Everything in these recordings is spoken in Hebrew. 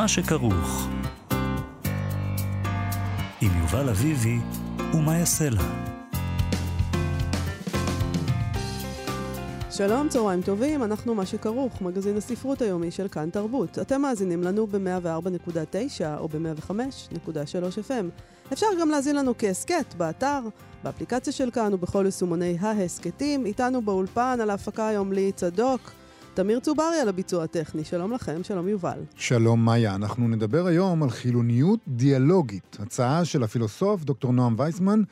מה שכרוך. עם יובל אביבי ומה יעשה לה. שלום, צהריים טובים, אנחנו מה שכרוך, מגזין הספרות היומי של כאן תרבות. אתם מאזינים לנו ב-104.9 או ב-105.3 FM. אפשר גם להאזין לנו כהסכת, באתר, באפליקציה של כאן ובכל יישומוני ההסכתים. איתנו באולפן על ההפקה היום לי צדוק. תמיר צוברי על הביצוע הטכני. שלום לכם, שלום יובל. שלום מאיה, אנחנו נדבר היום על חילוניות דיאלוגית, הצעה של הפילוסוף דוקטור נועם וייסמן,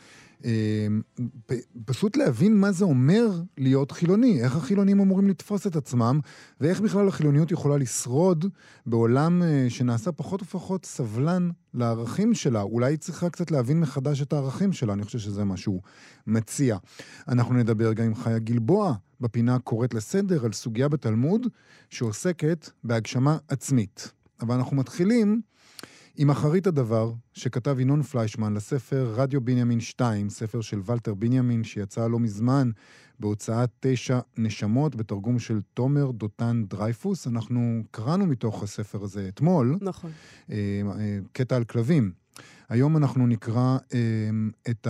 פשוט להבין מה זה אומר להיות חילוני, איך החילונים אמורים לתפוס את עצמם, ואיך בכלל החילוניות יכולה לשרוד בעולם אה, שנעשה פחות ופחות סבלן לערכים שלה. אולי היא צריכה קצת להבין מחדש את הערכים שלה, אני חושב שזה מה שהוא מציע. אנחנו נדבר גם עם חיה גלבוע, בפינה קוראת לסדר, על סוגיה בתלמוד שעוסקת בהגשמה עצמית. אבל אנחנו מתחילים עם אחרית הדבר שכתב ינון פליישמן לספר רדיו בנימין 2, ספר של ולטר בנימין שיצא לא מזמן בהוצאת תשע נשמות, בתרגום של תומר דותן דרייפוס. אנחנו קראנו מתוך הספר הזה אתמול. נכון. אה, אה, קטע על כלבים. היום אנחנו נקרא אה, את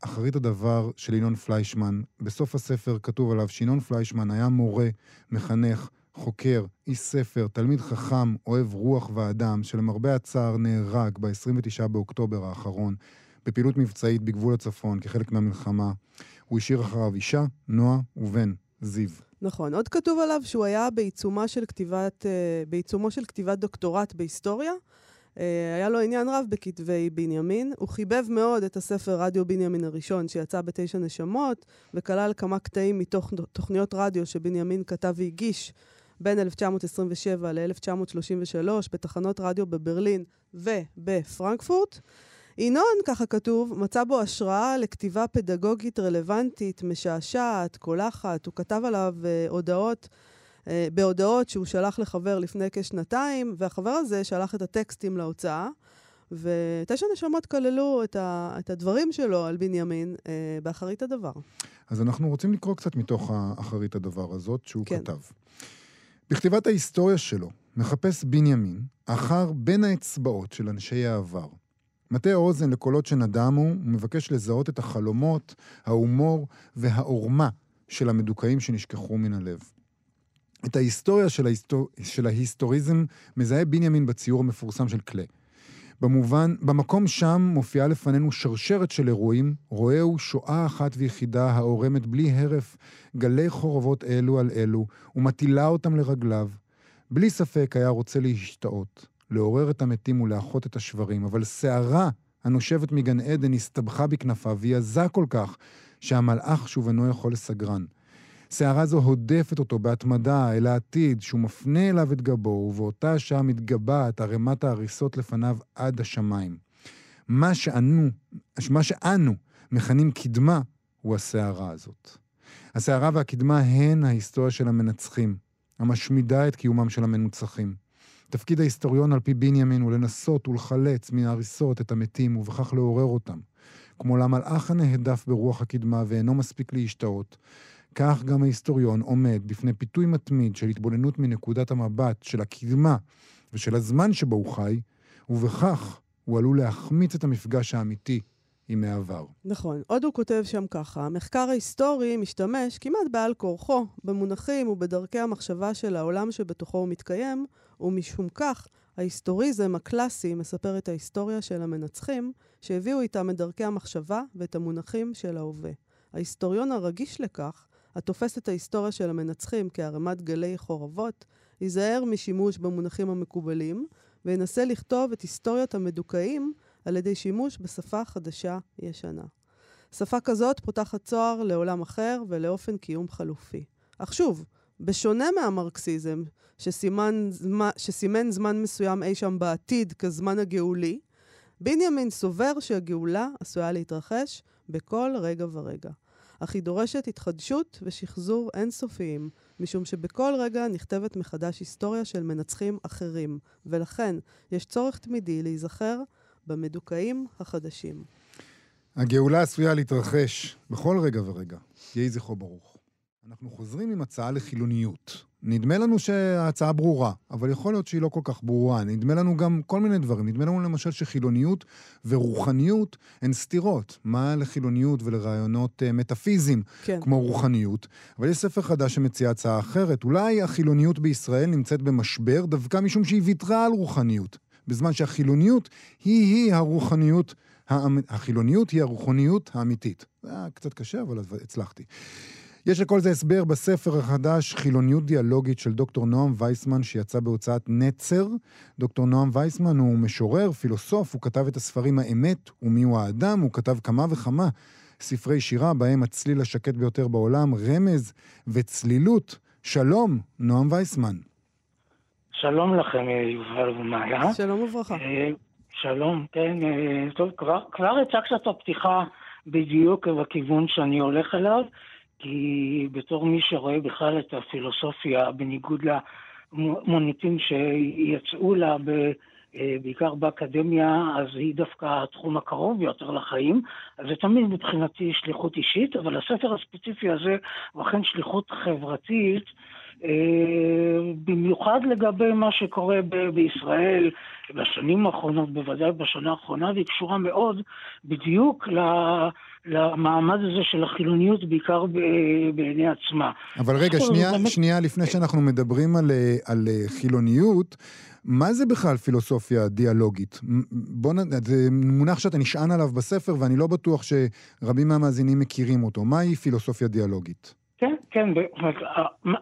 אחרית הדבר של ינון פליישמן. בסוף הספר כתוב עליו שינון פליישמן היה מורה, מחנך, חוקר, איש ספר, תלמיד חכם, אוהב רוח ואדם, שלמרבה הצער נהרג ב-29 באוקטובר האחרון, בפעילות מבצעית בגבול הצפון כחלק מהמלחמה. הוא השאיר אחריו אישה, נועה ובן, זיו. נכון. עוד כתוב עליו שהוא היה בעיצומה של כתיבת, uh, בעיצומו של כתיבת דוקטורט בהיסטוריה. Uh, היה לו עניין רב בכתבי בנימין. הוא חיבב מאוד את הספר רדיו בנימין הראשון, שיצא בתשע נשמות, וכלל כמה קטעים מתוך תוכניות רדיו שבנימין כתב והגיש בין 1927 ל-1933 בתחנות רדיו בברלין ובפרנקפורט. ינון, ככה כתוב, מצא בו השראה לכתיבה פדגוגית רלוונטית, משעשעת, קולחת. הוא כתב עליו uh, הודעות, uh, בהודעות שהוא שלח לחבר לפני כשנתיים, והחבר הזה שלח את הטקסטים להוצאה. ותשע נשמות כללו את, ה, את הדברים שלו על בנימין אה, באחרית הדבר. אז אנחנו רוצים לקרוא קצת מתוך האחרית הדבר הזאת שהוא כן. כתב. בכתיבת ההיסטוריה שלו מחפש בנימין אחר בין האצבעות של אנשי העבר. מטה אוזן לקולות שנדמו ומבקש לזהות את החלומות, ההומור והעורמה של המדוכאים שנשכחו מן הלב. את ההיסטוריה של, ההיסטור... של ההיסטוריזם מזהה בנימין בציור המפורסם של קלה. במובן, במקום שם מופיעה לפנינו שרשרת של אירועים, רואהו שואה אחת ויחידה העורמת בלי הרף גלי חורבות אלו על אלו, ומטילה אותם לרגליו. בלי ספק היה רוצה להשתאות, לעורר את המתים ולאחות את השברים, אבל שערה הנושבת מגן עדן הסתבכה בכנפיו, והיא עזה כל כך, שהמלאך שוב אינו יכול לסגרן. שערה זו הודפת אותו בהתמדה אל העתיד, שהוא מפנה אליו את גבו, ובאותה שעה מתגבעת ערימת ההריסות לפניו עד השמיים. מה שאנו, מה שאנו מכנים קדמה, הוא הסערה הזאת. הסערה והקדמה הן ההיסטוריה של המנצחים, המשמידה את קיומם של המנוצחים. תפקיד ההיסטוריון על פי בנימין הוא לנסות ולחלץ מן ההריסות את המתים ובכך לעורר אותם. כמו למלאך הנהדף ברוח הקדמה ואינו מספיק להשתאות, כך גם ההיסטוריון עומד בפני פיתוי מתמיד של התבוננות מנקודת המבט של הקדמה ושל הזמן שבו הוא חי, ובכך הוא עלול להחמיץ את המפגש האמיתי עם העבר. נכון. עוד הוא כותב שם ככה, המחקר ההיסטורי משתמש כמעט בעל כורחו במונחים ובדרכי המחשבה של העולם שבתוכו הוא מתקיים, ומשום כך ההיסטוריזם הקלאסי מספר את ההיסטוריה של המנצחים, שהביאו איתם את דרכי המחשבה ואת המונחים של ההווה. ההיסטוריון הרגיש לכך התופס את ההיסטוריה של המנצחים כערמת גלי חורבות, ייזהר משימוש במונחים המקובלים, וינסה לכתוב את היסטוריית המדוכאים על ידי שימוש בשפה חדשה ישנה. שפה כזאת פותחת צוהר לעולם אחר ולאופן קיום חלופי. אך שוב, בשונה מהמרקסיזם, שסימן, שסימן זמן מסוים אי שם בעתיד כזמן הגאולי, בנימין סובר שהגאולה עשויה להתרחש בכל רגע ורגע. אך היא דורשת התחדשות ושחזור אינסופיים, משום שבכל רגע נכתבת מחדש היסטוריה של מנצחים אחרים, ולכן יש צורך תמידי להיזכר במדוכאים החדשים. הגאולה עשויה להתרחש בכל רגע ורגע. יהי זכרו ברוך. אנחנו חוזרים עם הצעה לחילוניות. נדמה לנו שההצעה ברורה, אבל יכול להיות שהיא לא כל כך ברורה. נדמה לנו גם כל מיני דברים. נדמה לנו למשל שחילוניות ורוחניות הן סתירות. מה לחילוניות ולרעיונות uh, מטאפיזיים, כן. כמו רוחניות? אבל יש ספר חדש שמציע הצעה אחרת. אולי החילוניות בישראל נמצאת במשבר דווקא משום שהיא ויתרה על רוחניות, בזמן שהחילוניות היא-היא הרוחניות. החילוניות היא הרוחניות האמיתית. זה היה קצת קשה, אבל הצלחתי. יש לכל זה הסבר בספר החדש חילוניות דיאלוגית של דוקטור נועם וייסמן שיצא בהוצאת נצר. דוקטור נועם וייסמן הוא משורר, פילוסוף, הוא כתב את הספרים האמת ומיהו האדם, הוא כתב כמה וכמה ספרי שירה בהם הצליל השקט ביותר בעולם, רמז וצלילות. שלום, נועם וייסמן. שלום לכם, יובל ומאיה. שלום וברכה. אה, שלום, כן, אה, טוב, כבר, כבר הצגת את הפתיחה בדיוק בכיוון שאני הולך אליו. כי בתור מי שרואה בכלל את הפילוסופיה, בניגוד למוניטין שיצאו לה ב... אה, בעיקר באקדמיה, אז היא דווקא התחום הקרוב יותר לחיים. אז זה תמיד מבחינתי שליחות אישית, אבל הספר הספציפי הזה הוא אכן שליחות חברתית, במיוחד לגבי מה שקורה ב- בישראל בשנים האחרונות, בוודאי בשנה האחרונה, והיא קשורה מאוד בדיוק ל- למעמד הזה של החילוניות, בעיקר בעיני עצמה. אבל רגע, שנייה, באמת... שנייה לפני שאנחנו מדברים על, על חילוניות, מה זה בכלל פילוסופיה דיאלוגית? בוא נ... זה מונח שאתה נשען עליו בספר, ואני לא בטוח שרבים מהמאזינים מכירים אותו. מהי פילוסופיה דיאלוגית? כן,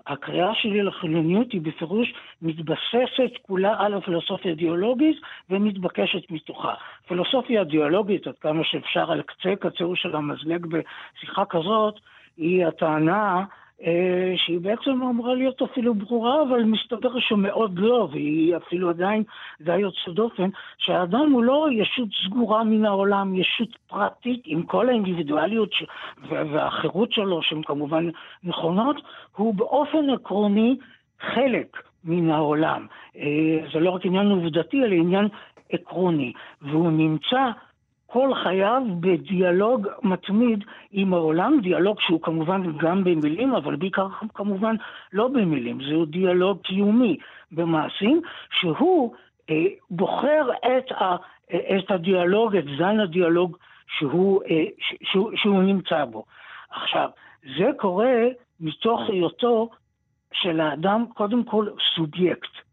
הקריאה שלי לחילוניות היא בפירוש מתבססת כולה על הפילוסופיה הדיאלוגית ומתבקשת מתוכה. פילוסופיה דיאלוגית, עד כמה שאפשר על קצה קצהו של המזלג בשיחה כזאת, היא הטענה שהיא בעצם אמורה להיות אפילו ברורה, אבל מסתבר שמאוד לא, והיא אפילו עדיין די יוצא דופן, שהאדם הוא לא ישות סגורה מן העולם, ישות פרטית עם כל האינדיבידואליות ש... והחירות שלו, שהן כמובן נכונות, הוא באופן עקרוני חלק מן העולם. אה, זה לא רק עניין עובדתי, אלא עניין עקרוני, והוא נמצא כל חייו בדיאלוג מתמיד עם העולם, דיאלוג שהוא כמובן גם במילים, אבל בעיקר כמובן לא במילים, זהו דיאלוג קיומי במעשים, שהוא אה, בוחר את, ה, את הדיאלוג, את זן הדיאלוג שהוא, אה, שהוא, שהוא נמצא בו. עכשיו, זה קורה מתוך היותו של האדם קודם כל סובייקט.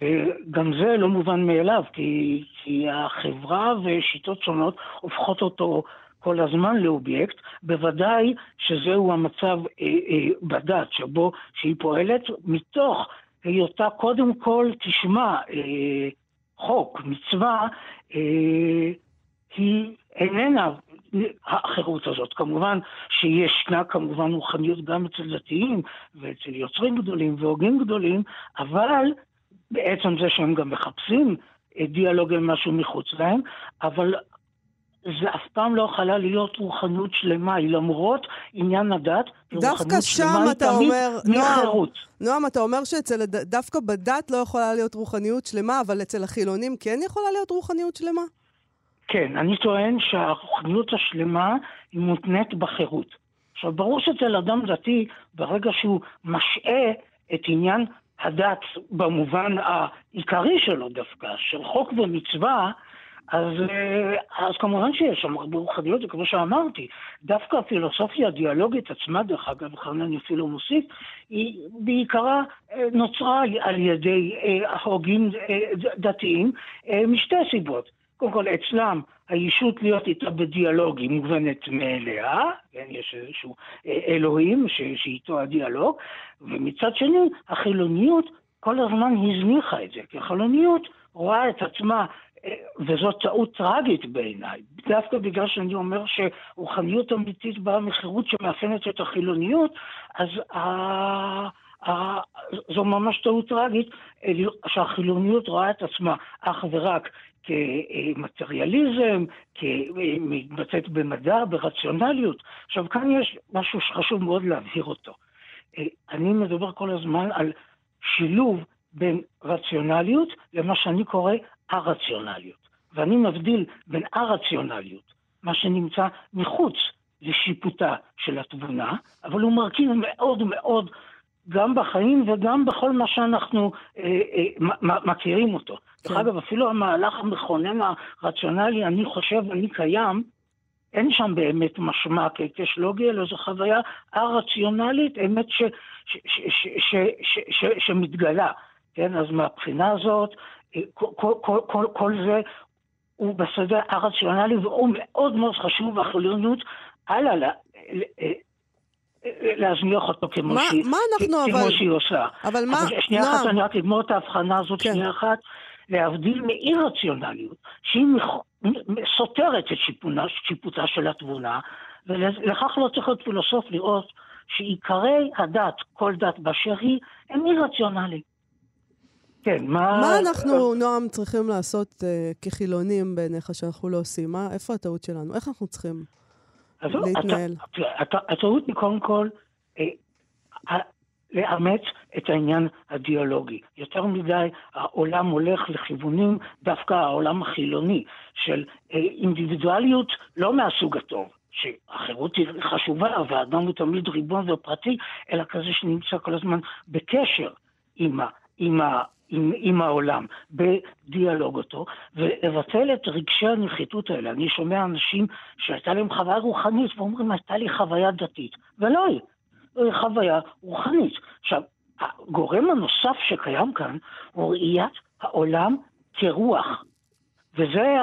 וגם זה לא מובן מאליו, כי, כי החברה ושיטות שונות הופכות אותו כל הזמן לאובייקט, בוודאי שזהו המצב אה, אה, בדת, שבו שהיא פועלת מתוך היותה קודם כל תשמע אה, חוק, מצווה, אה, היא איננה החירות הזאת. כמובן שישנה כמובן רוחניות גם אצל דתיים ואצל יוצרים גדולים והוגים גדולים, אבל בעצם זה שהם גם מחפשים דיאלוג עם משהו מחוץ להם, אבל זה אף פעם לא יכולה להיות רוחנות שלמה, היא למרות עניין הדת, דווקא שם אתה אומר, נועם, נועם, אתה אומר שדווקא בדת לא יכולה להיות רוחניות שלמה, אבל אצל החילונים כן יכולה להיות רוחניות שלמה? כן, אני טוען שהרוחניות השלמה היא מותנית בחירות. עכשיו, ברור שאצל אדם דתי, ברגע שהוא משעה את עניין הדת במובן העיקרי שלו דווקא, של חוק ומצווה, אז, אה, אז כמובן שיש שם הרבה רוחניות, וכמו שאמרתי, דווקא הפילוסופיה הדיאלוגית עצמה, דרך אגב, כאן אני אפילו מוסיף, היא בעיקרה אה, נוצרה על ידי אה, הוגים דתיים משתי סיבות. קודם כל, אצלם הישות להיות איתה בדיאלוג היא מובנת מאליה, כן, יש איזשהו אה, אלוהים ש, שאיתו הדיאלוג, ומצד שני, החילוניות כל הזמן הזניחה את זה, כי החילוניות רואה את עצמה, אה, וזאת טעות טרגית בעיניי, דווקא בגלל שאני אומר שרוחניות אמיתית באה מחירות שמאפיינת את החילוניות, אז ה... זו ממש טעות טרגית, שהחילוניות רואה את עצמה אך ורק כמטריאליזם, כמתבטאת במדע, ברציונליות. עכשיו, כאן יש משהו שחשוב מאוד להבהיר אותו. אני מדבר כל הזמן על שילוב בין רציונליות למה שאני קורא א-רציונליות. ואני מבדיל בין א-רציונליות, מה שנמצא מחוץ לשיפוטה של התבונה, אבל הוא מרכיב מאוד מאוד גם בחיים וגם בכל מה שאנחנו אה, אה, מכירים אותו. כן. דרך אגב, אפילו המהלך המכונן הרציונלי, אני חושב, אני קיים, אין שם באמת משמע כהיקש לוגי, אלא זו חוויה א-רציונלית, אמת ש, ש, ש, ש, ש, ש, שמתגלה. כן, אז מהבחינה הזאת, אה, כל, כל, כל, כל זה הוא בשדה הרציונלי והוא מאוד מאוד חשוב, והחילוניות, הלאה, להזניח אותו כמו, מה, שהיא, מה אנחנו, כמו אבל... שהיא עושה. אבל מה... אבל שנייה אחת, אני רק אגמור את ההבחנה הזאת, כן. שנייה אחת. להבדיל מאי רציונליות, שהיא סותרת את שיפונה, שיפוטה של התבונה, ולכך לא צריך להיות פילוסוף לראות שעיקרי הדת, כל דת באשר היא, הם אי רציונליים. כן, מה... מה אנחנו, נועם, צריכים לעשות uh, כחילונים בעיניך שאנחנו לא עושים? מה, איפה הטעות שלנו? איך אנחנו צריכים להתנהל? הטעות היא קודם כל אה, לאמץ את העניין הדיאלוגי. יותר מדי העולם הולך לכיוונים, דווקא העולם החילוני, של אה, אינדיבידואליות לא מהסוג הטוב. שהחירות היא חשובה, והאדם הוא תמיד ריבון ופרטי, אלא כזה שנמצא כל הזמן בקשר עם, ה, עם, ה, עם, עם העולם, בדיאלוג אותו, ולבטל את רגשי הנחיתות האלה. אני שומע אנשים שהייתה להם חוויה רוחנית, ואומרים, הייתה לי חוויה דתית, ולא היא. זוהי חוויה רוחנית. עכשיו, הגורם הנוסף שקיים כאן הוא ראיית העולם כרוח. וזה,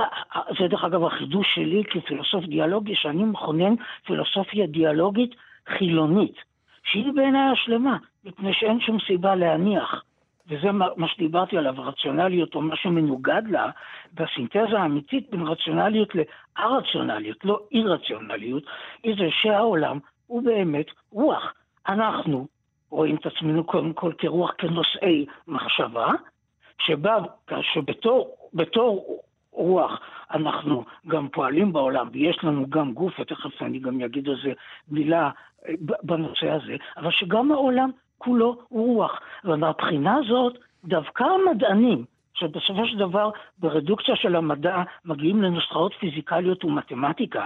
זה דרך אגב החידוש שלי כפילוסוף דיאלוגי, שאני מכונן פילוסופיה דיאלוגית חילונית, שהיא בעיניי השלמה, מפני שאין שום סיבה להניח, וזה מה שדיברתי עליו, רציונליות או מה שמנוגד לה, בסינתזה האמיתית בין רציונליות לארציונליות, לא אי-רציונליות, היא זה שהעולם הוא באמת רוח. אנחנו רואים את עצמנו קודם כל כרוח כנושאי מחשבה, שבה, שבתור בתור רוח אנחנו גם פועלים בעולם, ויש לנו גם גוף, ותכף אני גם אגיד על זה מילה אה, בנושא הזה, אבל שגם העולם כולו רוח. ומהבחינה הזאת, דווקא המדענים, שבסופו של דבר ברדוקציה של המדע מגיעים לנוסחאות פיזיקליות ומתמטיקה,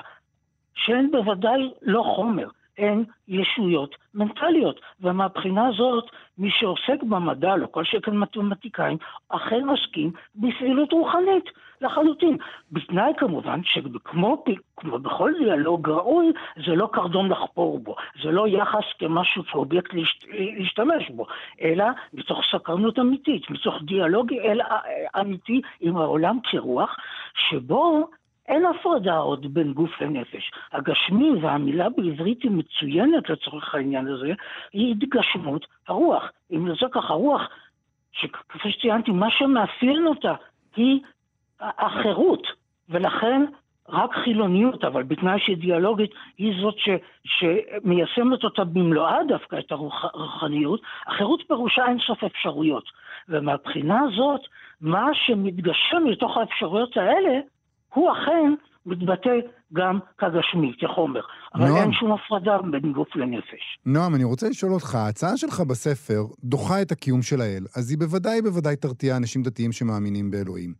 שהן בוודאי לא חומר, הן ישויות מנטליות. ומהבחינה הזאת, מי שעוסק במדע, לא כל שכן מתמטיקאים, אכן עוסקים בפעילות רוחנית לחלוטין. בתנאי כמובן שכמו כמו בכל דיאלוג ראוי, זה לא קרדום לחפור בו, זה לא יחס כמשהו כאובייקט להשת, להשתמש בו, אלא מתוך סקרנות אמיתית, מתוך דיאלוג אל, אמיתי עם העולם כרוח, שבו אין הפרדה עוד בין גוף לנפש. הגשמי, והמילה בעברית היא מצוינת לצורך העניין הזה, היא התגשמות הרוח. אם זה ככה, הרוח, שכפי שציינתי, מה שמאפיין אותה היא החירות, ולכן רק חילוניות, אבל בתנאי שדיאלוגית היא זאת ש, שמיישמת אותה במלואה דווקא, את הרוחניות, החירות פירושה אין סוף אפשרויות. ומהבחינה הזאת, מה שמתגשם מתוך האפשרויות האלה, הוא אכן מתבטא גם כגשמי, כחומר. אבל נועם. אין שום הפרדה בין גוף לנפש. נועם, אני רוצה לשאול אותך, ההצעה שלך בספר דוחה את הקיום של האל, אז היא בוודאי בוודאי תרתיע אנשים דתיים שמאמינים באלוהים.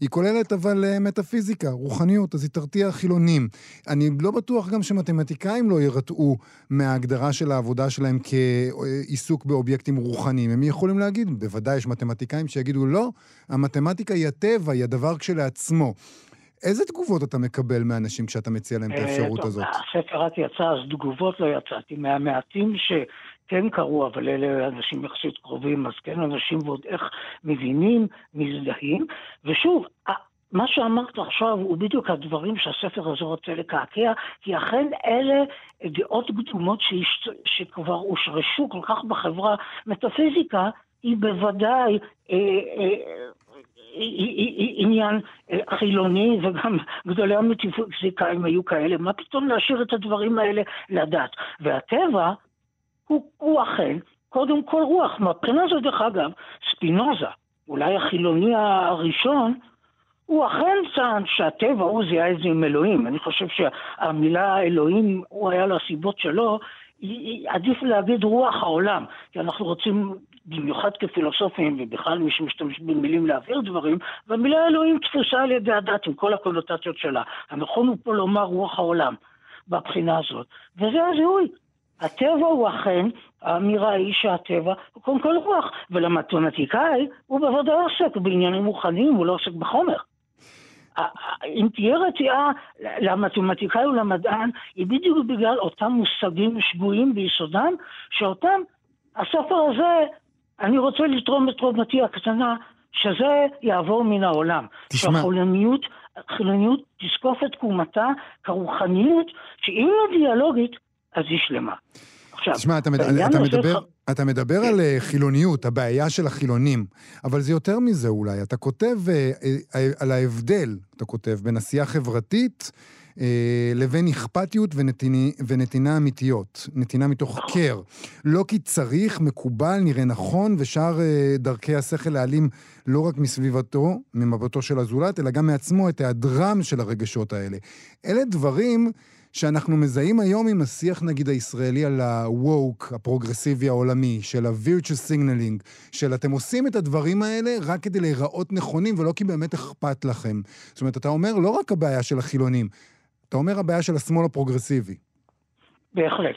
היא כוללת אבל אה, מטאפיזיקה, רוחניות, אז היא תרתיע חילונים. אני לא בטוח גם שמתמטיקאים לא יירתעו מההגדרה של העבודה שלהם כעיסוק באובייקטים רוחניים. הם יכולים להגיד, בוודאי יש מתמטיקאים שיגידו, לא, המתמטיקה היא הטבע, היא הדבר כשלעצמו. איזה תגובות אתה מקבל מאנשים כשאתה מציע להם את אה, האפשרות הזאת? הספר רק יצא, אז תגובות לא יצאתי. מהמעטים שכן קראו, אבל אלה אנשים יחסית קרובים, אז כן אנשים ועוד איך מבינים, מזדהים. ושוב, מה שאמרת עכשיו הוא בדיוק הדברים שהספר הזה רוצה לקעקע, כי אכן אלה דעות קדומות שכבר הושרשו כל כך בחברה. מטאפיזיקה היא בוודאי אה, אה, עניין אה, חילוני, וגם גדולי המטיפיקאים היו כאלה, מה פתאום להשאיר את הדברים האלה לדת? והטבע הוא, הוא אכן קודם כל רוח. מהבחינה הזאת, דרך אגב, ספינוזה, אולי החילוני הראשון, הוא אכן טען שהטבע הוא זיהה את זה עם אלוהים. אני חושב שהמילה אלוהים, הוא היה לו הסיבות שלו, עדיף להגיד רוח העולם, כי אנחנו רוצים, במיוחד כפילוסופים, ובכלל מי שמשתמש במילים להעביר דברים, והמילה אלוהים תפוסה על ידי הדת עם כל הקונוטציות שלה. הנכון הוא פה לומר רוח העולם בבחינה הזאת, וזה הזיהוי. הטבע הוא אכן, האמירה היא שהטבע הוא קודם כל רוח, ולמתמטיקאי הוא בוודאי עוסק בעניינים מוכנים, הוא לא עוסק בחומר. אם תהיה רתיעה למתמטיקאי ולמדען, היא בדיוק בגלל אותם מושגים שגויים ביסודם, שאותם, הספר הזה, אני רוצה לתרום את תרומתי הקטנה, שזה יעבור מן העולם. תשמע. שהחולניות, החילוניות תזקוף את תקומתה כרוחניות, שאם לא דיאלוגית, אז היא שלמה. עכשיו, תשמע, אתה, מד... אתה מדבר... ח... אתה מדבר. על אה, חילוניות, הבעיה של החילונים, אבל זה יותר מזה אולי. אתה כותב uh, uh, על ההבדל, אתה כותב, בין עשייה חברתית לבין אכפתיות ונתיני, ונתינה אמיתיות, נתינה מתוך נכון. קר. לא כי צריך, מקובל, נראה נכון, ושאר uh, דרכי השכל להעלים לא רק מסביבתו, ממבטו של הזולת, אלא גם מעצמו את היעדרם של הרגשות האלה. אלה דברים... שאנחנו מזהים היום עם השיח נגיד הישראלי על ה-woke, הפרוגרסיבי העולמי, של ה-virtual signaling, של אתם עושים את הדברים האלה רק כדי להיראות נכונים ולא כי באמת אכפת לכם. זאת אומרת, אתה אומר לא רק הבעיה של החילונים, אתה אומר הבעיה של השמאל הפרוגרסיבי. בהחלט.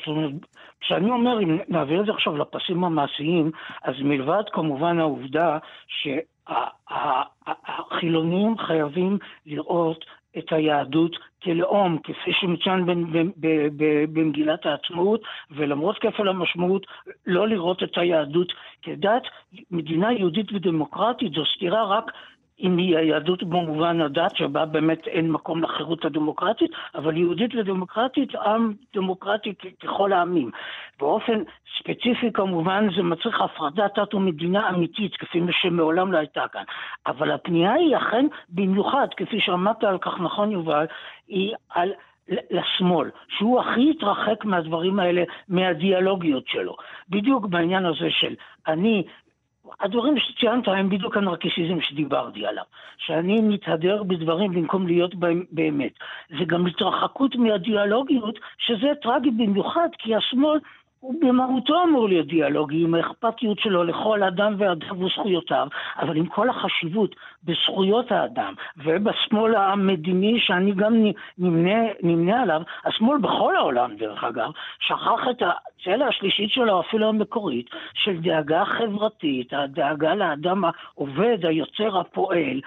כשאני אומר, אם נעביר את זה עכשיו לפסים המעשיים, אז מלבד כמובן העובדה שהחילונים חייבים לראות את היהדות כלאום, כפי שמצוין במגילת העצמאות, ולמרות כפל המשמעות, לא לראות את היהדות כדת. מדינה יהודית ודמוקרטית זו סתירה רק אם היא היהדות במובן הדת, שבה באמת אין מקום לחירות הדמוקרטית, אבל יהודית ודמוקרטית, עם דמוקרטי ככל העמים. באופן ספציפי כמובן זה מצריך הפרדת דת ומדינה אמיתית, כפי שמעולם לא הייתה כאן. אבל הפנייה היא אכן במיוחד, כפי שאמרת על כך נכון יובל, היא על... לשמאל, שהוא הכי התרחק מהדברים האלה, מהדיאלוגיות שלו. בדיוק בעניין הזה של אני הדברים שציינת הם בדיוק הנרקיסיזם שדיברתי עליו, שאני מתהדר בדברים במקום להיות בהם באמת. זה גם התרחקות מהדיאלוגיות, שזה טרגי במיוחד, כי השמאל במהותו אמור להיות דיאלוגי, עם האכפתיות שלו לכל אדם ואדם וזכויותיו, אבל עם כל החשיבות בזכויות האדם ובשמאל המדיני שאני גם נמנה, נמנה עליו, השמאל בכל העולם דרך אגב, שכח את הצלע השלישית שלו, אפילו המקורית, של דאגה חברתית, הדאגה לאדם העובד, היוצר, הפועל,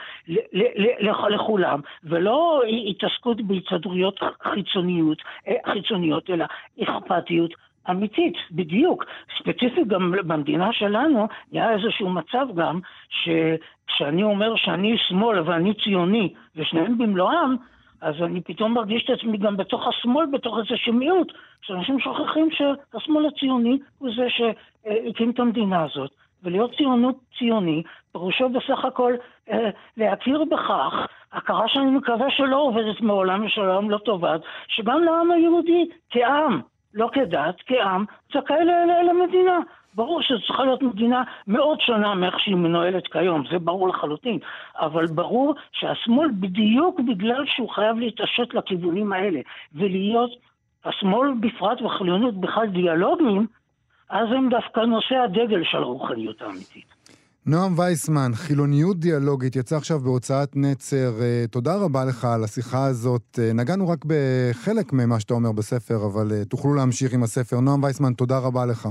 לכולם, ולא התעסקות בהצטדרויות חיצוניות, אה, חיצוניות, אלא אכפתיות. אמיתית, בדיוק. ספציפית גם במדינה שלנו, היה איזשהו מצב גם, שכשאני אומר שאני שמאל ואני ציוני, ושניהם במלואם, אז אני פתאום מרגיש את עצמי גם בתוך השמאל, בתוך איזשהו מיעוט, שאנשים שוכחים שהשמאל הציוני הוא זה שהקים את המדינה הזאת. ולהיות ציונות ציוני, פירושו בסך הכל אה, להכיר בכך, הכרה שאני מקווה שלא עובדת מעולם ושלום לא טובת, שגם לעם היהודי כעם לא כדת, כעם, זכאי למדינה. ברור שצריכה להיות מדינה מאוד שונה מאיך שהיא מנוהלת כיום, זה ברור לחלוטין. אבל ברור שהשמאל, בדיוק בגלל שהוא חייב להתעשת לכיוונים האלה, ולהיות, השמאל בפרט והחילוניות בכלל דיאלוגים, אז הם דווקא נושא הדגל של הרוחניות האמיתית. נועם וייסמן, חילוניות דיאלוגית, יצא עכשיו בהוצאת נצר. אה, תודה רבה לך על השיחה הזאת. אה, נגענו רק בחלק ממה שאתה אומר בספר, אבל אה, תוכלו להמשיך עם הספר. נועם וייסמן, תודה רבה לך.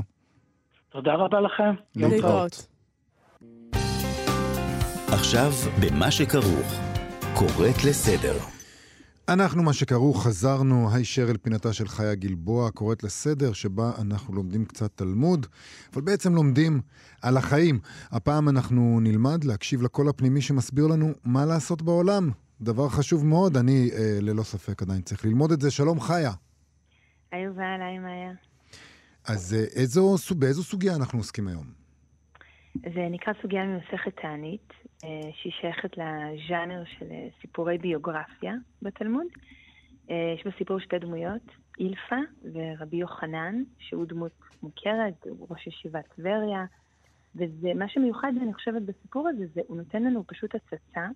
תודה רבה לכם. להתראות. עכשיו, במה שכרוך, קוראת לסדר. אנחנו, מה שקראו, חזרנו הישר אל פינתה של חיה גלבוע, קוראת לסדר, שבה אנחנו לומדים קצת תלמוד, אבל בעצם לומדים על החיים. הפעם אנחנו נלמד להקשיב לקול הפנימי שמסביר לנו מה לעשות בעולם. דבר חשוב מאוד, אני אה, ללא ספק עדיין צריך ללמוד את זה. שלום, חיה. היי יובל, היי מאיה. אז אה, איזו, באיזו סוגיה אנחנו עוסקים היום? זה נקרא סוגיה ממסכת תענית, אה, שהיא שייכת לז'אנר של אה, סיפורי ביוגרפיה בתלמוד. אה, יש בסיפור שתי דמויות, אילפה ורבי יוחנן, שהוא דמות מוכרת, הוא ראש ישיבת טבריה, ומה שמיוחד, אני חושבת, בסיפור הזה, זה הוא נותן לנו פשוט הצצה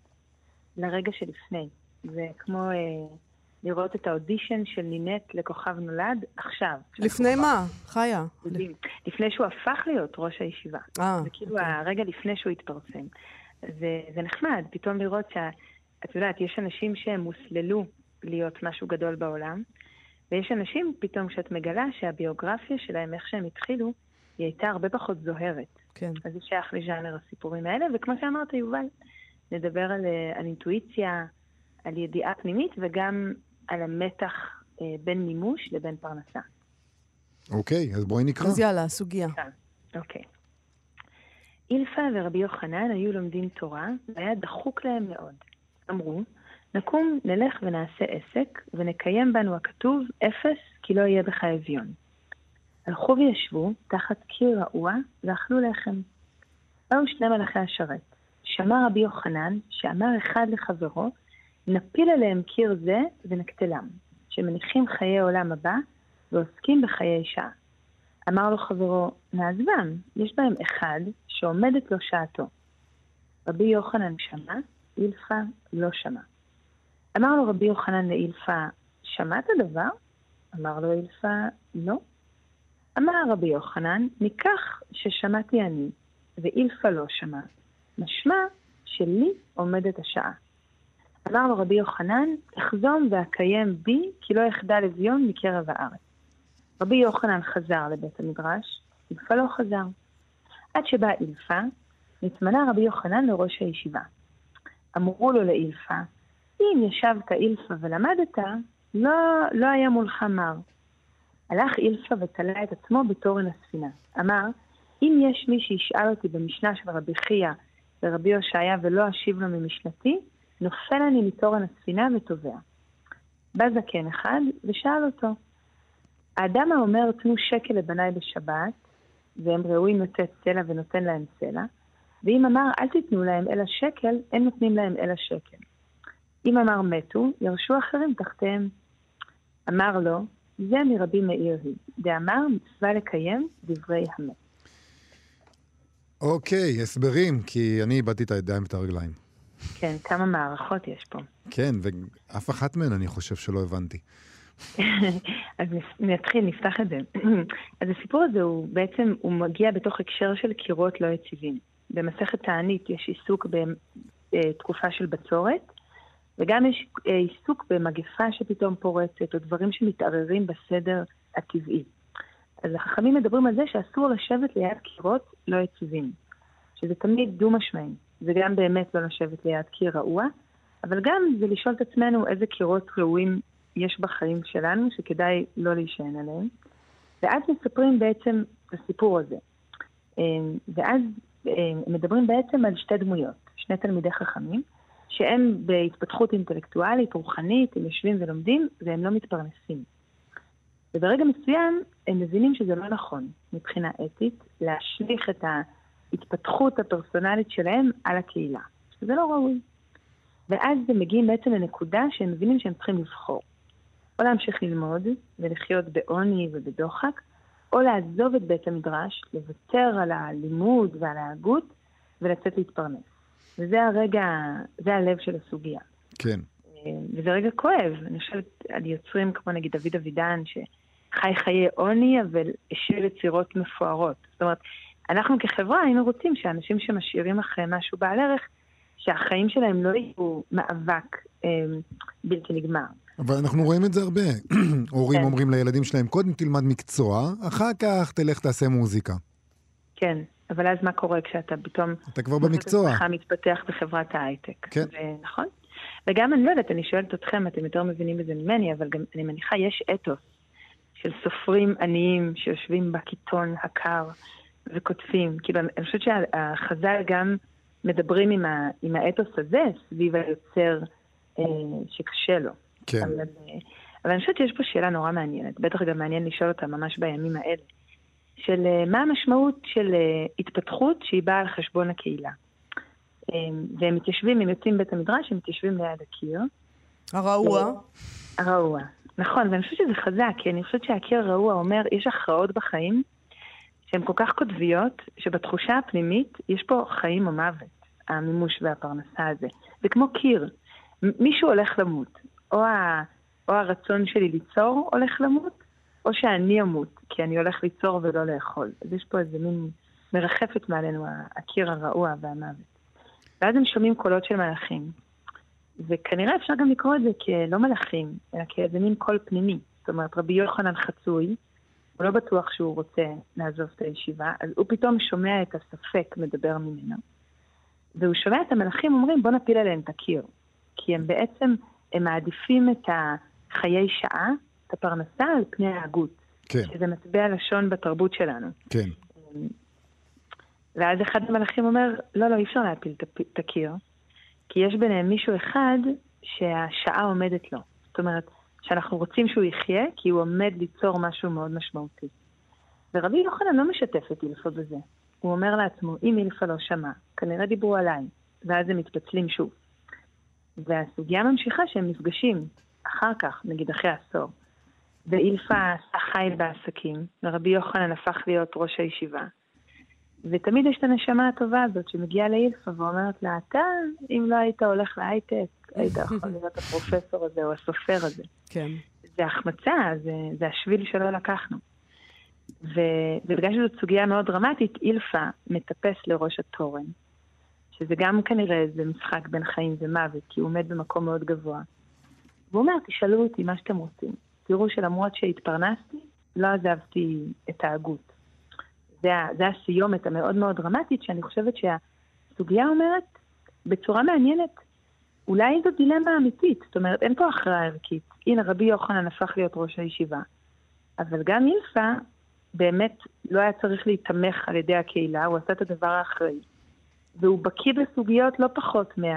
לרגע שלפני. זה כמו אה, לראות את האודישן של נינט לכוכב נולד עכשיו. לפני מה? חיה. לפני שהוא הפך להיות ראש הישיבה. אה, זה כאילו אוקיי. הרגע לפני שהוא התפרסם. זה, זה נחמד, פתאום לראות שאת יודעת, יש אנשים שהם הוסללו להיות משהו גדול בעולם, ויש אנשים פתאום שאת מגלה שהביוגרפיה שלהם, איך שהם התחילו, היא הייתה הרבה פחות זוהרת. כן. אז זה שייך לז'אנר הסיפורים האלה, וכמו שאמרת, יובל, נדבר על, אה, על אינטואיציה, על ידיעה פנימית וגם על המתח אה, בין מימוש לבין פרנסה. אוקיי, אז בואי נקרא. אז יאללה, סוגיה. אוקיי. אילפה ורבי יוחנן היו לומדים תורה, והיה דחוק להם מאוד. אמרו, נקום, נלך ונעשה עסק, ונקיים בנו הכתוב, אפס, כי לא יהיה בך אביון. הלכו וישבו תחת קיר רעוע, ואכלו לחם. באו שני מלאכי השרת. שמע רבי יוחנן, שאמר אחד לחברו, נפיל עליהם קיר זה ונקטלם, שמניחים חיי עולם הבא ועוסקים בחיי שעה. אמר לו חברו, נעזבם, יש בהם אחד שעומדת לו שעתו. רבי יוחנן שמע, אילפה לא שמע. אמר לו רבי יוחנן לאילפה, שמעת דבר? אמר לו אילפה, לא. אמר רבי יוחנן, מכך ששמעתי אני, ואילפה לא שמע, משמע שלי עומדת השעה. אמר לו רבי יוחנן, אחזום ואקיים בי, כי לא יחדל אביון מקרב הארץ. רבי יוחנן חזר לבית המדרש, אילפה לא חזר. עד שבאה אילפה, נתמנה רבי יוחנן לראש הישיבה. אמרו לו לאילפה, אם ישבת אילפה ולמדת, לא, לא היה מולך מר. הלך אילפה ותלה את עצמו בתורן הספינה. אמר, אם יש מי שישאל אותי במשנה של רבי חייא ורבי הושעיה ולא אשיב לו ממשנתי, נופל אני מתורן הספינה וטובע. בא זקן אחד ושאל אותו, האדם האומר תנו שקל לבניי בשבת, והם ראויים לתת סלע ונותן להם סלע, ואם אמר אל תיתנו להם אלא שקל, אין נותנים להם אלא שקל. אם אמר מתו, ירשו אחרים תחתיהם. אמר לו, זה מרבי מאיר היא, דאמר מצווה לקיים דברי המת. אוקיי, הסברים, כי אני איבדתי את הידיים ואת הרגליים. כן, כמה מערכות יש פה. כן, ואף אחת מהן אני חושב שלא הבנתי. אז נתחיל, נפתח את זה. אז הסיפור הזה הוא בעצם, הוא מגיע בתוך הקשר של קירות לא יציבים. במסכת תענית יש עיסוק בתקופה של בצורת, וגם יש עיסוק במגפה שפתאום פורצת, או דברים שמתערערים בסדר הטבעי. אז החכמים מדברים על זה שאסור לשבת ליד קירות לא יציבים, שזה תמיד דו-משמעי. זה גם באמת לא לשבת ליד קיר רעוע, אבל גם זה לשאול את עצמנו איזה קירות ראויים יש בחיים שלנו, שכדאי לא להישען עליהם. ואז מספרים בעצם את הסיפור הזה. אמ, ואז אמ, מדברים בעצם על שתי דמויות, שני תלמידי חכמים, שהם בהתפתחות אינטלקטואלית, רוחנית, הם יושבים ולומדים, והם לא מתפרנסים. וברגע מסוים הם מבינים שזה לא נכון מבחינה אתית להשליך את ההתפתחות הפרסונלית שלהם על הקהילה. זה לא ראוי. ואז הם מגיעים בעצם לנקודה שהם מבינים שהם צריכים לבחור. או להמשיך ללמוד ולחיות בעוני ובדוחק, או לעזוב את בית המדרש, לוותר על הלימוד ועל ההגות ולצאת להתפרנס. וזה הרגע, זה הלב של הסוגיה. כן. וזה רגע כואב. אני חושבת על יוצרים כמו נגיד דוד אבידן, שחי חיי עוני, אבל השאיר יצירות מפוארות. זאת אומרת, אנחנו כחברה היינו רוצים שאנשים שמשאירים אחרי משהו בעל ערך, שהחיים שלהם לא יהיו מאבק אה, בלתי נגמר. אבל אנחנו רואים את זה הרבה. הורים כן. אומרים לילדים שלהם, קודם תלמד מקצוע, אחר כך תלך תעשה מוזיקה. כן, אבל אז מה קורה כשאתה פתאום... אתה כבר במקצוע. אתה מתפתח בחברת ההייטק. כן. נכון. וגם אני לא יודעת, אני שואלת אתכם, אתם יותר מבינים בזה ממני, אבל גם אני מניחה, יש אתוס של סופרים עניים שיושבים בקיטון הקר וכותבים. כאילו, אני חושבת שהחז"ל גם מדברים עם, ה, עם האתוס הזה סביב היוצר אה, שקשה לו. כן. אבל, אה, אבל אני חושבת שיש פה שאלה נורא מעניינת, בטח גם מעניין לשאול אותה ממש בימים האלה, של אה, מה המשמעות של אה, התפתחות שהיא באה על חשבון הקהילה. והם מתיישבים, הם יוצאים מבית המדרש, הם מתיישבים ליד הקיר. הרעוע. הרעוע, נכון, ואני חושבת שזה חזק, כי אני חושבת שהקיר הרעוע אומר, יש הכרעות בחיים שהן כל כך קוטביות, שבתחושה הפנימית יש פה חיים או מוות, המימוש והפרנסה הזה. זה כמו קיר, מישהו הולך למות, או, ה, או הרצון שלי ליצור הולך למות, או שאני אמות, כי אני הולך ליצור ולא לאכול. אז יש פה איזה מין מרחפת מעלינו, הקיר הרעוע והמוות. ואז הם שומעים קולות של מלאכים. וכנראה אפשר גם לקרוא את זה כלא מלאכים, אלא כאיזה מין קול פנימי. זאת אומרת, רבי יוחנן חצוי, הוא לא בטוח שהוא רוצה לעזוב את הישיבה, אז הוא פתאום שומע את הספק מדבר ממנו. והוא שומע את המלאכים אומרים, בוא נפיל עליהם את הקיר. כי הם בעצם, הם מעדיפים את החיי שעה, את הפרנסה, על פני ההגות. כן. שזה מטבע לשון בתרבות שלנו. כן. ואז אחד המלאכים אומר, לא, לא, אי אפשר להפיל את הקיר, כי יש ביניהם מישהו אחד שהשעה עומדת לו. זאת אומרת, שאנחנו רוצים שהוא יחיה, כי הוא עומד ליצור משהו מאוד משמעותי. ורבי יוחנן לא משתף את אילפה בזה. הוא אומר לעצמו, אם אילפה לא שמע, כנראה דיברו עליי, ואז הם מתפצלים שוב. והסוגיה ממשיכה שהם נפגשים אחר כך, נגיד אחרי עשור. ואילפה עשה בעסקים, ורבי יוחנן הפך להיות ראש הישיבה. ותמיד יש את הנשמה הטובה הזאת שמגיעה לאילפה ואומרת לה, אתה, אם לא היית הולך להייטק, היית יכול להיות הפרופסור הזה או הסופר הזה. כן. זה החמצה, זה, זה השביל שלא לקחנו. ו, ובגלל שזאת סוגיה מאוד דרמטית, אילפה מטפס לראש התורן, שזה גם כנראה איזה משחק בין חיים ומוות, כי הוא עומד במקום מאוד גבוה. והוא אומר, תשאלו אותי מה שאתם רוצים. תראו שלמרות שהתפרנסתי, לא עזבתי את ההגות. זה, זה הסיומת המאוד מאוד דרמטית, שאני חושבת שהסוגיה אומרת בצורה מעניינת, אולי זו דילמה אמיתית, זאת אומרת, אין פה הכרעה ערכית. הנה, רבי יוחנן הפך להיות ראש הישיבה, אבל גם אילפה באמת לא היה צריך להיתמך על ידי הקהילה, הוא עשה את הדבר האחראי. והוא בקיא בסוגיות לא פחות מה,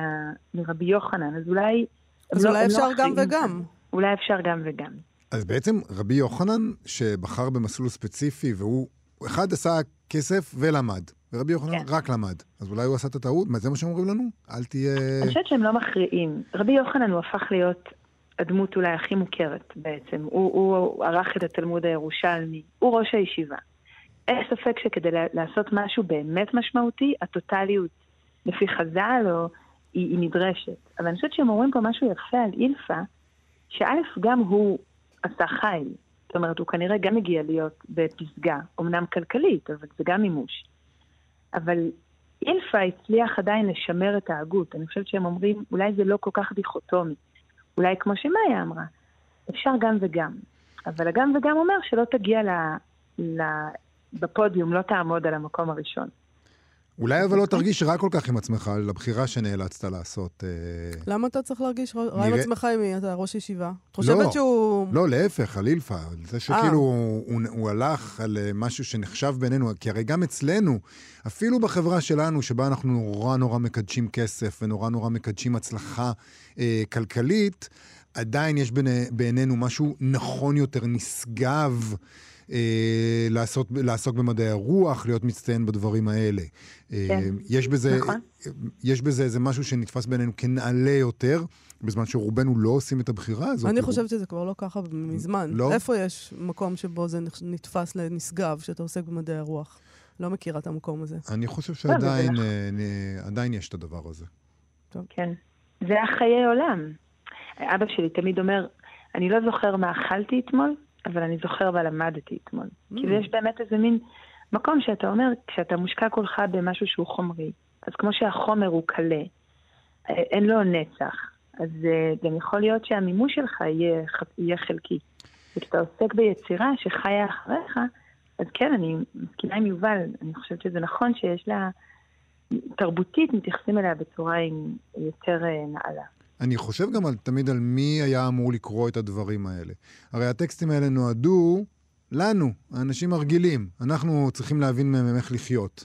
מרבי יוחנן, אז אולי... אז לא, אולי אפשר לא גם וגם. אולי אפשר גם וגם. אז בעצם רבי יוחנן, שבחר במסלול ספציפי, והוא, אחד עשה כסף ולמד, ורבי יוחנן כן. רק למד. אז אולי הוא עשה את הטעות? מה זה מה שאומרים לנו? אל תהיה... אני חושבת שהם לא מכריעים. רבי יוחנן הוא הפך להיות הדמות אולי הכי מוכרת בעצם. הוא, הוא ערך את התלמוד הירושלמי, הוא ראש הישיבה. אין ספק שכדי לעשות משהו באמת משמעותי, הטוטליות לפי חז"ל או, היא, היא נדרשת. אבל אני חושבת שהם אומרים פה משהו יפה על אילפה, שא', גם הוא עשה חיל. זאת אומרת, הוא כנראה גם הגיע להיות בפסגה, אמנם כלכלית, אבל זה גם מימוש. אבל אילפה הצליח עדיין לשמר את ההגות. אני חושבת שהם אומרים, אולי זה לא כל כך דיכוטומי. אולי כמו שמאיה אמרה, אפשר גם וגם. אבל הגם וגם אומר שלא תגיע ל... ל... בפודיום, לא תעמוד על המקום הראשון. אולי אבל לא תרגיש רע כל כך עם עצמך על הבחירה שנאלצת לעשות. אה, למה אתה צריך להרגיש רע עם עצמך אם אתה ראש ישיבה? את חושבת לא, שהוא... לא, להפך, על אילפה. זה שכאילו הוא, הלך על אה, משהו שנחשב בינינו, כי הרי גם אצלנו, אפילו בחברה שלנו, שבה אנחנו נורא נורא מקדשים כסף ונורא נורא מקדשים הצלחה אה, כלכלית, עדיין יש בעינינו משהו נכון יותר, נשגב. אה, לעשות, לעסוק במדעי הרוח, להיות מצטיין בדברים האלה. אה, כן, יש בזה, נכון. יש בזה איזה משהו שנתפס בינינו כנעלה יותר, בזמן שרובנו לא עושים את הבחירה הזאת. אני חושבת שזה כבר לא ככה מזמן. לא? איפה יש מקום שבו זה נתפס לנשגב, שאתה עוסק במדעי הרוח? לא מכירה את המקום הזה. אני חושב שעדיין אה, עדיין יש את הדבר הזה. טוב. כן. זה החיי עולם. אבא שלי תמיד אומר, אני לא זוכר מה אכלתי אתמול, אבל אני זוכר ולמדתי אתמול. Mm. כי יש באמת איזה מין מקום שאתה אומר, כשאתה מושקע כולך במשהו שהוא חומרי, אז כמו שהחומר הוא קלה, אה, אין לו נצח, אז uh, גם יכול להיות שהמימוש שלך יהיה, יהיה חלקי. וכשאתה עוסק ביצירה שחיה אחריך, אז כן, אני מסכימה עם יובל, אני חושבת שזה נכון שיש לה, תרבותית מתייחסים אליה בצורה יותר uh, נעלה. אני חושב גם על, תמיד על מי היה אמור לקרוא את הדברים האלה. הרי הטקסטים האלה נועדו לנו, האנשים הרגילים. אנחנו צריכים להבין מהם איך לחיות.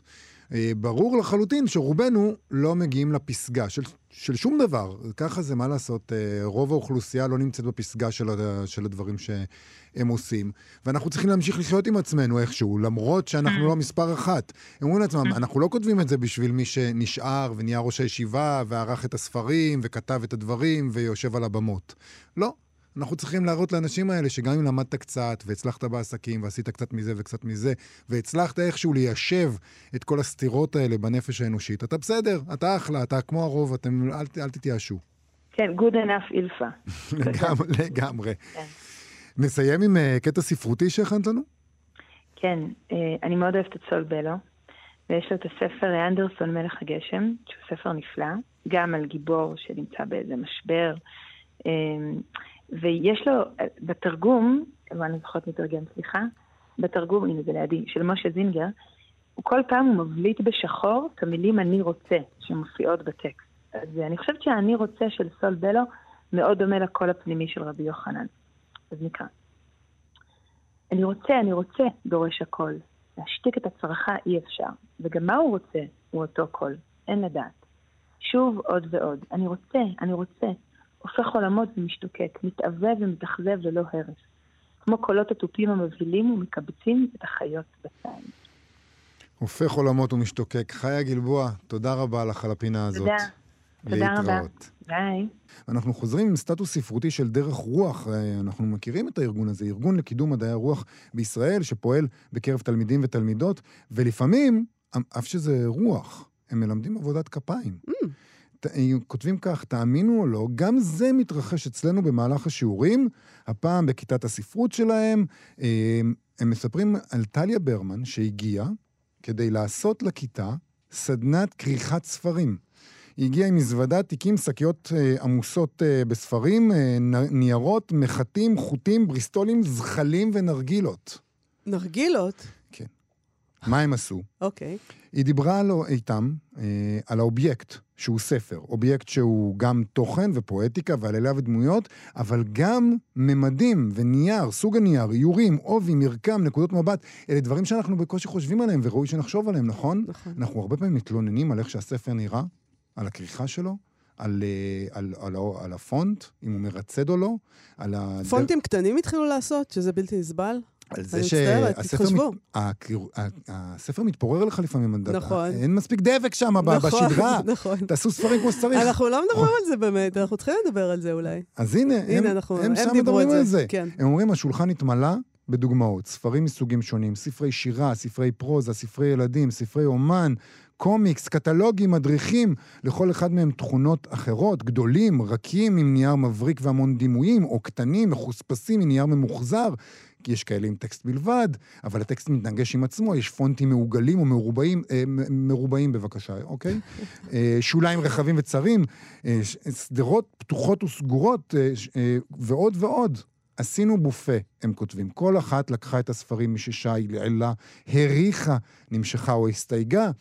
אה, ברור לחלוטין שרובנו לא מגיעים לפסגה של, של שום דבר. ככה זה, מה לעשות, אה, רוב האוכלוסייה לא נמצאת בפסגה של, של הדברים שהם עושים. ואנחנו צריכים להמשיך לחיות עם עצמנו איכשהו, למרות שאנחנו לא מספר אחת. הם אומרים לעצמם, אנחנו לא כותבים את זה בשביל מי שנשאר ונהיה ראש הישיבה וערך את הספרים וכתב את הדברים ויושב על הבמות. לא. אנחנו צריכים להראות לאנשים האלה שגם אם למדת קצת, והצלחת בעסקים, ועשית קצת מזה וקצת מזה, והצלחת איכשהו ליישב את כל הסתירות האלה בנפש האנושית, אתה בסדר, אתה אחלה, אתה כמו הרוב, אתם, אל, אל תתייאשו. כן, good enough אילפה. לגמרי. כן. נסיים עם uh, קטע ספרותי שהכנת לנו? כן, uh, אני מאוד אוהבת את סול בלו, ויש לו את הספר אנדרסון מלך הגשם, שהוא ספר נפלא, גם על גיבור שנמצא באיזה משבר. Uh, ויש לו, בתרגום, אני זוכרת מתרגם, סליחה, בתרגום, הנה זה לידי, של משה זינגר, כל פעם הוא מבליט בשחור את המילים אני רוצה שמופיעות בטקסט. אז אני חושבת שהאני רוצה של סול בלו מאוד דומה לקול הפנימי של רבי יוחנן. אז נקרא. אני רוצה, אני רוצה, דורש הקול. להשתיק את הצרחה אי אפשר. וגם מה הוא רוצה הוא אותו קול, אין לדעת. שוב עוד ועוד. אני רוצה, אני רוצה. הופך עולמות ומשתוקק, מתאווה ומתאכזב ללא הרף. כמו קולות התופים המבהילים ומקבצים את החיות בציים. הופך עולמות ומשתוקק. חיה גלבוע, תודה רבה לך על הפינה הזאת. תודה. תודה רבה. ביי. אנחנו חוזרים עם סטטוס ספרותי של דרך רוח. אה, אנחנו מכירים את הארגון הזה, ארגון לקידום מדעי הרוח בישראל, שפועל בקרב תלמידים ותלמידות, ולפעמים, אף שזה רוח, הם מלמדים עבודת כפיים. Mm. כותבים כך, תאמינו או לא, גם זה מתרחש אצלנו במהלך השיעורים, הפעם בכיתת הספרות שלהם. אה, הם מספרים על טליה ברמן שהגיעה כדי לעשות לכיתה סדנת כריכת ספרים. היא הגיעה עם מזוודה, תיקים, שקיות אה, עמוסות אה, בספרים, אה, ניירות, מחטים, חוטים, בריסטולים, זחלים ונרגילות. נרגילות? כן. מה הם עשו? אוקיי. אוקיי. היא דיברה על, איתם אה, על האובייקט, שהוא ספר. אובייקט שהוא גם תוכן ופואטיקה ועלילה ודמויות, אבל גם ממדים ונייר, סוג הנייר, איורים, עובי, מרקם, נקודות מבט. אלה דברים שאנחנו בקושי חושבים עליהם וראוי שנחשוב עליהם, נכון? נכון. אנחנו הרבה פעמים מתלוננים על איך שהספר נראה, על הכריכה שלו, על, אה, על, על, על, על הפונט, אם הוא מרצד או לא, על ה... פונטים קטנים התחילו לעשות, שזה בלתי נסבל? על זה שהספר מת... הספר מתפורר לך לפעמים. נכון. אין מספיק דבק שם נכון, בשדרה. נכון. תעשו ספרים כמו שצריך. אנחנו לא מדברים על זה באמת, אנחנו צריכים לדבר על זה אולי. אז הנה, הנה הם, אנחנו, הם, הם שם מדברים על זה. כן. הם אומרים, השולחן התמלא בדוגמאות, ספרים מסוגים שונים, ספרי שירה, ספרי פרוזה, ספרי ילדים, ספרי אומן, קומיקס, קטלוגים, מדריכים, לכל אחד מהם תכונות אחרות, גדולים, רכים, עם נייר מבריק והמון דימויים, או קטנים, מחוספסים, עם נייר ממוחזר. כי יש כאלה עם טקסט בלבד, אבל הטקסט מתנגש עם עצמו, יש פונטים מעוגלים או מרובעים, אה, מרובעים בבקשה, אוקיי? אה, שוליים רחבים וצרים, אה, שדרות פתוחות וסגורות, ועוד ועוד. עשינו בופה, הם כותבים. כל אחת לקחה את הספרים מששה, העלה, הריחה, נמשכה או הסתייגה.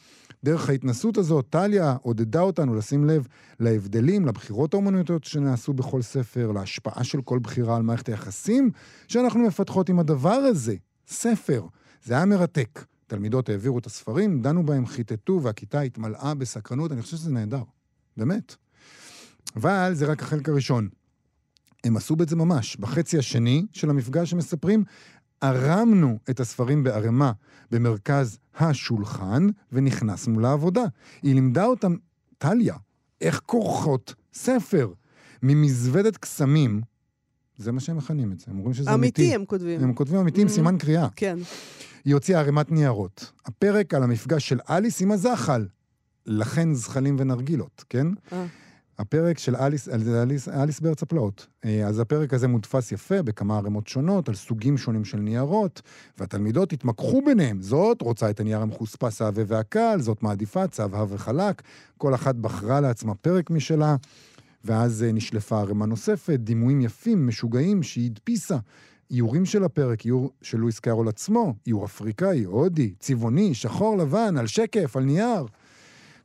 דרך ההתנסות הזאת, טליה עודדה אותנו לשים לב להבדלים, לבחירות האומנותיות שנעשו בכל ספר, להשפעה של כל בחירה על מערכת היחסים שאנחנו מפתחות עם הדבר הזה, ספר. זה היה מרתק. תלמידות העבירו את הספרים, דנו בהם, חיטטו, והכיתה התמלאה בסקרנות. אני חושב שזה נהדר, באמת. אבל זה רק החלק הראשון. הם עשו בזה ממש. בחצי השני של המפגש הם מספרים, ערמנו את הספרים בערימה במרכז השולחן ונכנסנו לעבודה. היא לימדה אותם, טליה, איך כורכות ספר ממזוודת קסמים. זה מה שהם מכנים את זה, הם אומרים שזה אמיתי. אמיתי הם כותבים. הם כותבים אמיתי עם mm-hmm. סימן קריאה. כן. היא הוציאה ערימת ניירות. הפרק על המפגש של אליס עם הזחל. לכן זחלים ונרגילות, כן? אה. הפרק של אליס, אליס, אליס בארץ הפלאות. אה, אז הפרק הזה מודפס יפה בכמה ערימות שונות, על סוגים שונים של ניירות, והתלמידות התמקחו ביניהם. זאת רוצה את הנייר המחוספס העבה והקל, זאת מעדיפה צהבהב וחלק. כל אחת בחרה לעצמה פרק משלה, ואז אה, נשלפה ערימה נוספת, דימויים יפים, משוגעים, שהיא הדפיסה. איורים של הפרק, איור של לואיס קארול עצמו, איור אפריקאי, הודי, צבעוני, שחור לבן, על שקף, על נייר.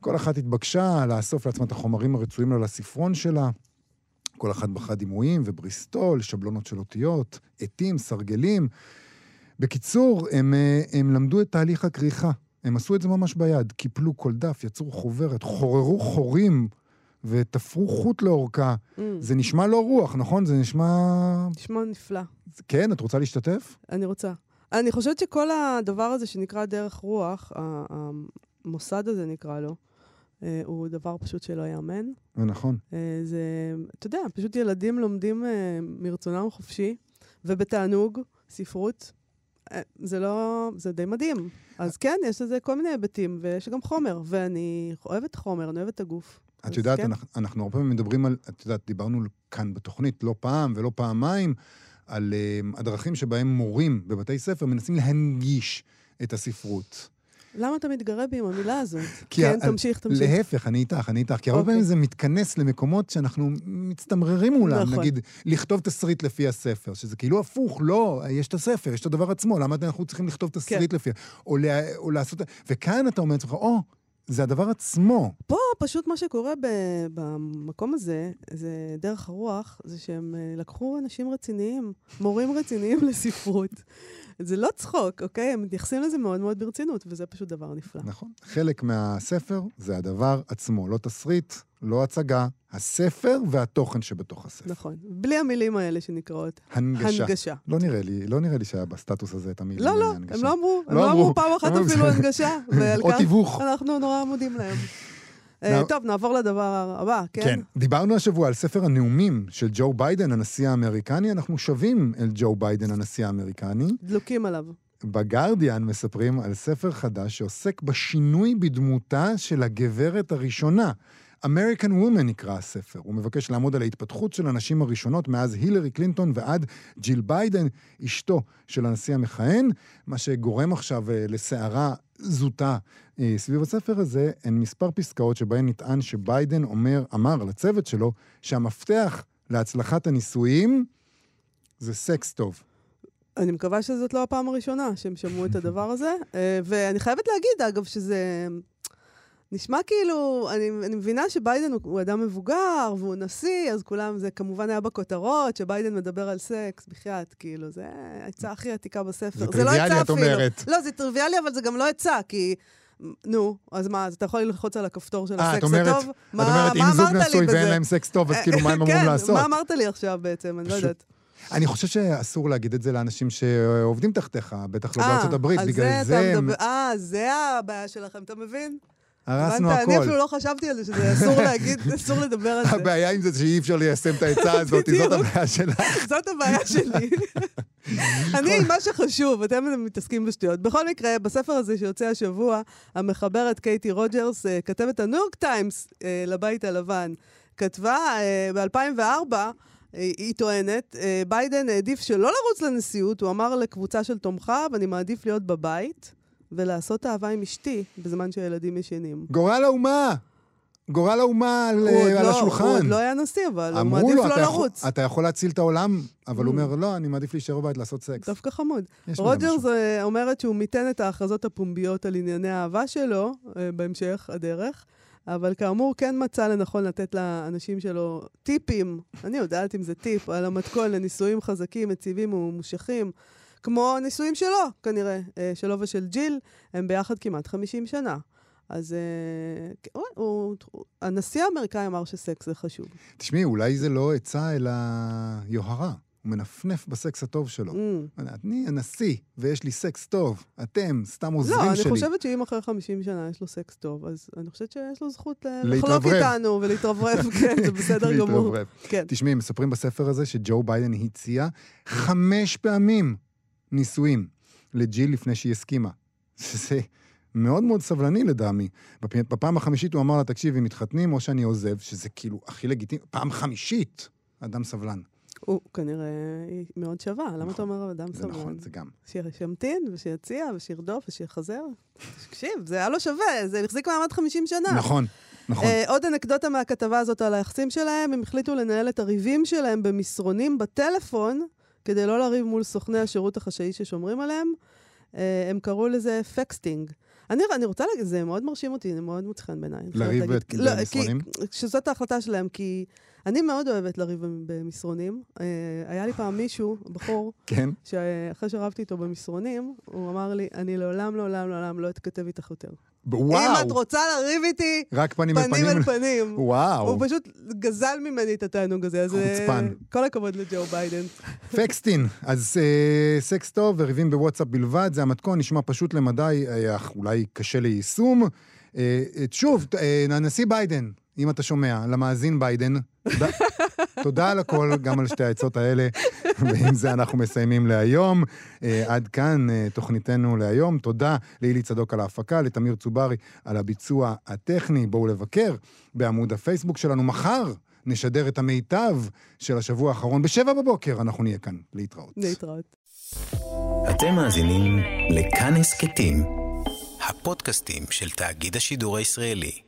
כל אחת התבקשה לאסוף לעצמה את החומרים הרצויים לה לספרון שלה. כל אחת בחרה דימויים ובריסטול, שבלונות של אותיות, עטים, סרגלים. בקיצור, הם, אה, הם למדו את תהליך הכריכה. הם עשו את זה ממש ביד. קיפלו כל דף, יצרו חוברת, חוררו חורים ותפרו חוט לאורכה. Mm. זה נשמע לא רוח, נכון? זה נשמע... נשמע נפלא. כן, את רוצה להשתתף? אני רוצה. אני חושבת שכל הדבר הזה שנקרא דרך רוח, המוסד הזה נקרא לו, הוא דבר פשוט שלא ייאמן. זה נכון. אה, זה, אתה יודע, פשוט ילדים לומדים אה, מרצונם החופשי, ובתענוג, ספרות. אה, זה לא, זה די מדהים. אז כן, יש לזה כל מיני היבטים, ויש גם חומר, ואני אוהבת חומר, אני אוהבת את הגוף. את יודעת, כן. אנחנו, אנחנו הרבה פעמים מדברים על, את יודעת, דיברנו כאן בתוכנית לא פעם ולא פעמיים, על הדרכים שבהם מורים בבתי ספר מנסים להנגיש את הספרות. למה אתה מתגרה בי עם המילה הזאת? כן, תמשיך, תמשיך. להפך, אני איתך, אני איתך. כי הרבה אוקיי. פעמים זה מתכנס למקומות שאנחנו מצטמררים מולם. נכון. נגיד, לכתוב תסריט לפי הספר, שזה כאילו הפוך, לא, יש את הספר, יש את הדבר עצמו, למה אנחנו צריכים לכתוב תסריט כן. לפי... או, לעשות... וכאן אתה אומר לעצמך, או, זה הדבר עצמו. פה פשוט מה שקורה ב- במקום הזה, זה דרך הרוח, זה שהם אה, לקחו אנשים רציניים, מורים רציניים לספרות. זה לא צחוק, אוקיי? הם מתייחסים לזה מאוד מאוד ברצינות, וזה פשוט דבר נפלא. נכון. חלק מהספר זה הדבר עצמו, לא תסריט, לא הצגה, הספר והתוכן שבתוך הספר. נכון. בלי המילים האלה שנקראות הנגשה. הנגשה. לא נראה לי, לא נראה לי שהיה בסטטוס הזה את המילים לא, לא, הנגשה. הם לא אמרו, הם לא לא אמרו. פעם אחת אמרו, אפילו הנגשה, ועל או כך. אנחנו נורא מודים להם. אה, נע- טוב, נעבור לדבר הבא, כן? כן. דיברנו השבוע על ספר הנאומים של ג'ו ביידן, הנשיא האמריקני. אנחנו שבים אל ג'ו ביידן, הנשיא האמריקני. דלוקים עליו. בגרדיאן מספרים על ספר חדש שעוסק בשינוי בדמותה של הגברת הראשונה. American Woman נקרא הספר. הוא מבקש לעמוד על ההתפתחות של הנשים הראשונות מאז הילרי קלינטון ועד ג'יל ביידן, אשתו של הנשיא המכהן, מה שגורם עכשיו אה, לסערה זוטה אה, סביב הספר הזה, הן מספר פסקאות שבהן נטען שביידן אומר, אמר לצוות שלו שהמפתח להצלחת הנישואים זה סקס טוב. אני מקווה שזאת לא הפעם הראשונה שהם שמעו את הדבר הזה. אה, ואני חייבת להגיד, אגב, שזה נשמע כאילו, אני, אני מבינה שביידן הוא, הוא אדם מבוגר והוא נשיא, אז כולם, זה כמובן היה בכותרות, שביידן מדבר על סקס, בחייאת, כאילו, זה העצה הכי עתיקה בספר. זה לא טריוויאלי, עצה את אפילו. אומרת. לא, זה טריוויאלי, אבל זה גם לא עצה, כי... נו, אז מה, אז אתה יכול ללחוץ על הכפתור של אה, הסקס את אומרת, הטוב? את מה, אומרת, אם זוג נשוי ואין? להם סקס טוב, אז כאילו, מה הם אמורים כן, לעשות? מה אמרת לי עכשיו בעצם? אני לא יודעת. אני חושב שאסור להגיד את זה לאנשים שעובדים תחתיך, בטח לא בארצות הברית, בגלל זה זה אה, זה הבעיה שלכם, אתה מבין? הרסנו הבנת? אני הכל. אפילו לא חשבתי על זה, שזה אסור להגיד, אסור לדבר על זה. הבעיה עם זה שאי אפשר ליישם את העצה הזאת, זאת. הבעיה שלך. זאת הבעיה שלי. אני, מה שחשוב, אתם מתעסקים בשטויות. בכל מקרה, בספר הזה שיוצא השבוע, המחברת קייטי רוג'רס, אה, כתבת הניו יורק טיימס אה, לבית הלבן, כתבה ב-2004, היא טוענת, אה, ביידן העדיף שלא לרוץ לנשיאות, הוא אמר לקבוצה של תומכיו, אני מעדיף להיות בבית ולעשות אהבה עם אשתי בזמן שהילדים ישנים. גורל האומה! גורל האומה על עוד על לא- השולחן. הוא עוד לא היה נשיא, אבל הוא מעדיף לו, לא "אתה יכול- לרוץ. אתה יכול להציל את העולם, אבל הוא Mm. אומר, לא, אני מעדיף להישאר בבית לעשות סקס. דווקא חמוד. רוג'רס. אה, אומרת שהוא מיתן את ההכרזות הפומביות על ענייני האהבה שלו אה, בהמשך הדרך, אבל כאמור כן מצא לנכון לתת לאנשים שלו טיפים, אני יודעת אם זה טיפ, על המתכון לנישואים חזקים, יציבים וממושכים, כמו הנישואים שלו, כנראה, אה, שלו ושל ג'יל, הם ביחד כמעט 50 שנה. אז אה, הוא, הוא, הוא, הנשיא האמריקאי אמר שסקס זה חשוב. תשמעי, אולי זה לא עצה, אלא יוהרה. הוא מנפנף בסקס הטוב שלו. Mm. אני הנשיא, ויש לי סקס טוב. אתם סתם עוזרים לא, שלי. אני חושבת שאם אחרי 50 שנה יש לו סקס טוב, אז אני חושבת שיש לו זכות ל- לחלוק. איתנו ולהתרברב, כן, זה בסדר גמור. כן. תשמעי, מספרים בספר הזה שג'ו ביידן הציע חמש פעמים נישואים לג'יל לפני שהיא הסכימה. זה מאוד מאוד סבלני לדעמי. בפ- בפעם החמישית הוא אמר לה, תקשיבי, מתחתנים או שאני עוזב, שזה כאילו הכי לגיטימי. פעם חמישית, אדם סבלן. הוא כנראה מאוד שווה, למה אתה אומר אדם זה סבלן? נכון, זה גם. שימתין ושיציע ושירדוף ושיחזר. תקשיב, זה היה לו שווה, זה החזיק מעמד 50 שנה. נכון, נכון. אה, עוד אנקדוטה מהכתבה הזאת על היחסים שלהם, הם החליטו לנהל את הריבים שלהם במסרונים בטלפון, כדי לא לריב מול סוכני השירות החשאי ששומרים עליהם. אה, הם קראו לזה פקסטינג. אני, אני רוצה להגיד, זה מאוד מרשים אותי, זה מאוד מוצא חן בעיניי. לריב לא, במסרונים? כי, שזאת ההחלטה שלהם, כי אני מאוד אוהבת לריב במסרונים. אה, היה לי פעם מישהו, בחור, כן? שאחרי שרבתי איתו במסרונים, הוא אמר לי, אני לעולם, לעולם, לעולם לא אתכתב איתך יותר. וואו! אם את רוצה לריב איתי, רק פנים פנים אל פנים. פנים. וואו. הוא פשוט גזל ממני את התענוג הזה, אז אה, חוצפן. כל הכבוד לג'ו ביידן. fexting, אז אה, סקס טוב וריבים בוואטסאפ בלבד, זה המתכון, נשמע פשוט למדי, אה, אולי קשה ליישום. שוב, הנשיא ביידן, אם אתה שומע, למאזין ביידן, תודה, תודה על הכל, גם על שתי העצות האלה, ועם זה אנחנו מסיימים להיום. אה, עד כאן אה, תוכניתנו להיום. תודה לאילי צדוק על ההפקה, לתמיר צוברי על הביצוע הטכני. בואו לבקר בעמוד הפייסבוק שלנו. מחר נשדר את המיטב של השבוע האחרון. בשבע בבוקר אנחנו נהיה כאן. להתראות. להתראות. אתם מאזינים לכאן הסכתים, הפודקאסטים של תאגיד השידור הישראלי.